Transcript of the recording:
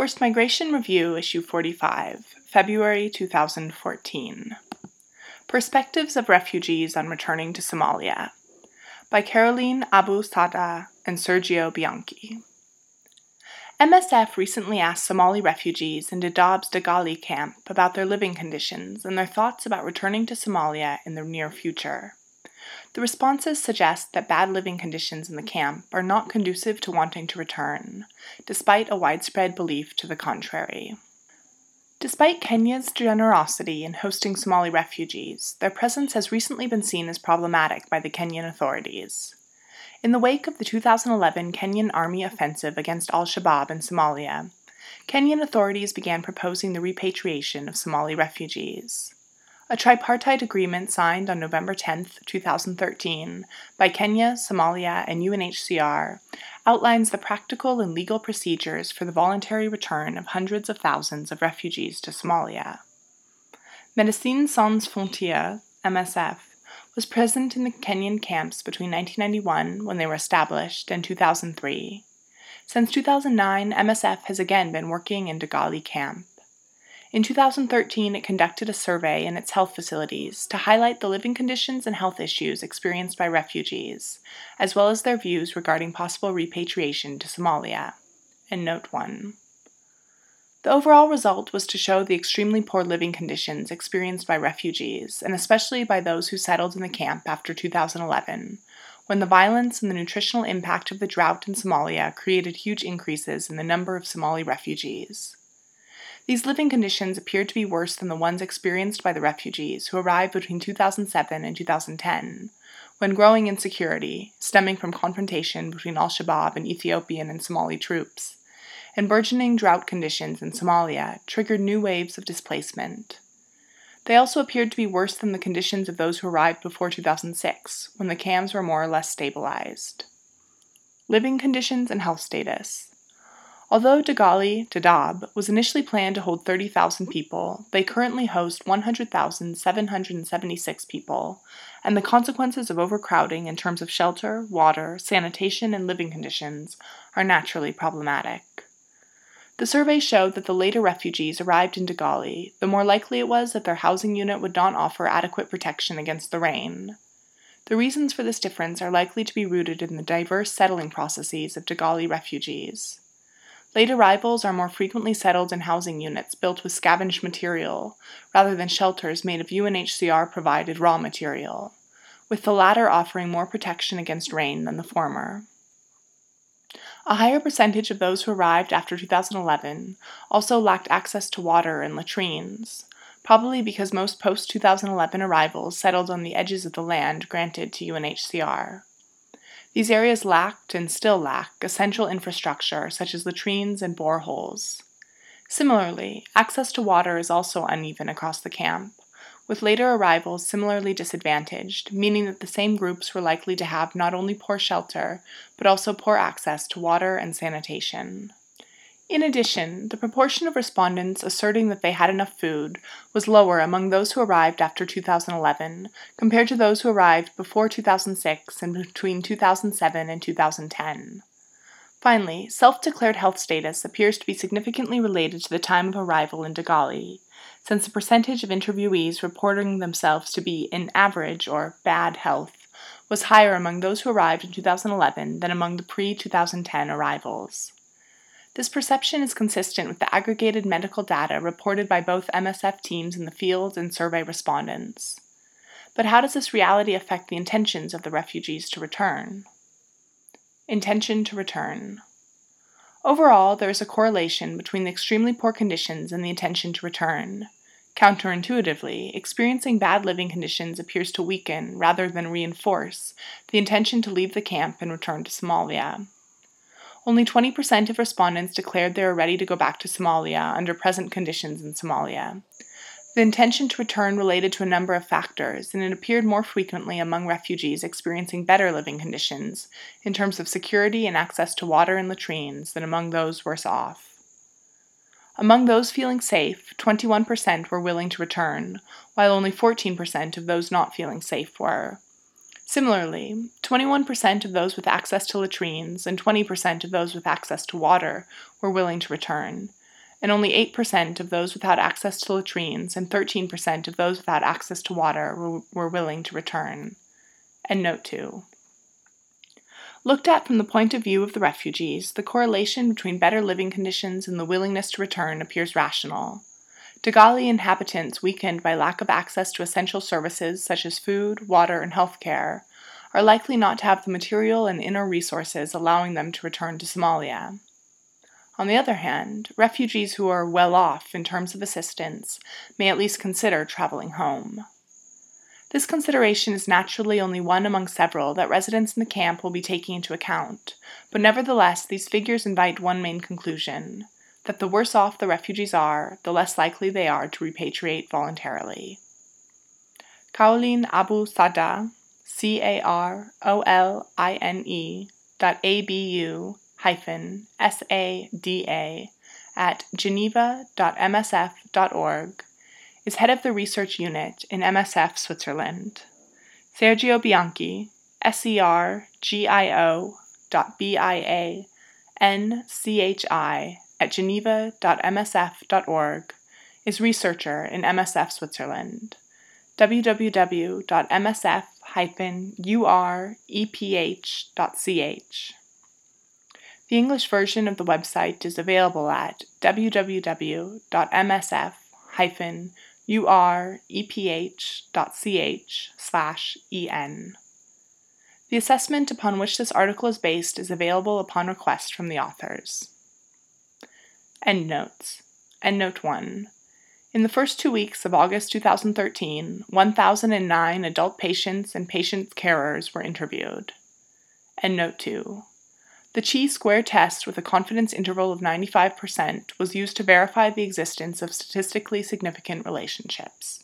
Forced Migration Review, Issue 45, February 2014. Perspectives of Refugees on Returning to Somalia by Caroline Abu Sada and Sergio Bianchi. MSF recently asked Somali refugees in Dadaab's Dagahaley camp about their living conditions and their thoughts about returning to Somalia in the near future. The responses suggest that bad living conditions in the camp are not conducive to wanting to return, despite a widespread belief to the contrary. Despite Kenya's generosity in hosting Somali refugees, their presence has recently been seen as problematic by the Kenyan authorities. In the wake of the 2011 Kenyan army offensive against al Shabaab in Somalia, Kenyan authorities began proposing the repatriation of Somali refugees. A tripartite agreement signed on November 10, 2013, by Kenya, Somalia, and UNHCR outlines the practical and legal procedures for the voluntary return of hundreds of thousands of refugees to Somalia. Médecins Sans Frontières, MSF, was present in the Kenyan camps between 1991, when they were established, and 2003. Since 2009, MSF has again been working in Dagahaley camp. In 2013, it conducted a survey in its health facilities to highlight the living conditions and health issues experienced by refugees, as well as their views regarding possible repatriation to Somalia. And Note 1. The overall result was to show the extremely poor living conditions experienced by refugees, and especially by those who settled in the camp after 2011, when the violence and the nutritional impact of the drought in Somalia created huge increases in the number of Somali refugees. These living conditions appeared to be worse than the ones experienced by the refugees who arrived between 2007 and 2010, when growing insecurity, stemming from confrontation between al Shabaab and Ethiopian and Somali troops, and burgeoning drought conditions in Somalia triggered new waves of displacement. They also appeared to be worse than the conditions of those who arrived before 2006, when the camps were more or less stabilized. Living conditions and health status. Although Dagahaley, Dadaab, was initially planned to hold 30,000 people, they currently host 100,776 people, and the consequences of overcrowding in terms of shelter, water, sanitation, and living conditions are naturally problematic. The survey showed that the later refugees arrived in Dagahaley, the more likely it was that their housing unit would not offer adequate protection against the rain. The reasons for this difference are likely to be rooted in the diverse settling processes of Dagahaley refugees. Late arrivals are more frequently settled in housing units built with scavenged material, rather than shelters made of UNHCR provided raw material, with the latter offering more protection against rain than the former. A higher percentage of those who arrived after 2011 also lacked access to water and latrines, probably because most post 2011 arrivals settled on the edges of the land granted to UNHCR. These areas lacked and still lack essential infrastructure such as latrines and boreholes. Similarly, access to water is also uneven across the camp, with later arrivals similarly disadvantaged, meaning that the same groups were likely to have not only poor shelter, but also poor access to water and sanitation. In addition, the proportion of respondents asserting that they had enough food was lower among those who arrived after 2011 compared to those who arrived before 2006 and between 2007 and 2010. Finally, self declared health status appears to be significantly related to the time of arrival in Dagahaley, since the percentage of interviewees reporting themselves to be in average or bad health was higher among those who arrived in 2011 than among the pre 2010 arrivals. This perception is consistent with the aggregated medical data reported by both MSF teams in the field and survey respondents. But how does this reality affect the intentions of the refugees to return? Intention to return. Overall, there is a correlation between the extremely poor conditions and the intention to return. Counterintuitively, experiencing bad living conditions appears to weaken, rather than reinforce, the intention to leave the camp and return to Somalia. Only 20% of respondents declared they were ready to go back to Somalia under present conditions in Somalia. The intention to return related to a number of factors, and it appeared more frequently among refugees experiencing better living conditions in terms of security and access to water and latrines than among those worse off. Among those feeling safe, 21% were willing to return, while only 14% of those not feeling safe were. Similarly, 21% of those with access to latrines and 20% of those with access to water were willing to return, and only 8% of those without access to latrines and 13% of those without access to water were, willing to return. And note 2. Looked at from the point of view of the refugees, the correlation between better living conditions and the willingness to return appears rational. Dagahaley inhabitants weakened by lack of access to essential services such as food, water, and health care are likely not to have the material and inner resources allowing them to return to Somalia. On the other hand, refugees who are well off in terms of assistance may at least consider traveling home. This consideration is naturally only one among several that residents in the camp will be taking into account, but nevertheless, these figures invite one main conclusion that the worse off the refugees are, the less likely they are to repatriate voluntarily. Caroline Abu Sada, C A R O L I N E dot A B U hyphen S-A-D-A at geneva.msf.org is head of the research unit in MSF Switzerland. Sergio Bianchi, S-E-R-G-I-O dot B-I-A-N-C-H-I at geneva.msf.org is researcher in MSF Switzerland. www.msf-ureph.ch the English version of the website is available at www.msf-ureph.ch/en. The assessment upon which this article is based is available upon request from the authors. Endnotes. Endnote 1. In the first two weeks of August 2013, 1,009 adult patients and patient carers were interviewed. Endnote 2. The chi square test with a confidence interval of 95% was used to verify the existence of statistically significant relationships.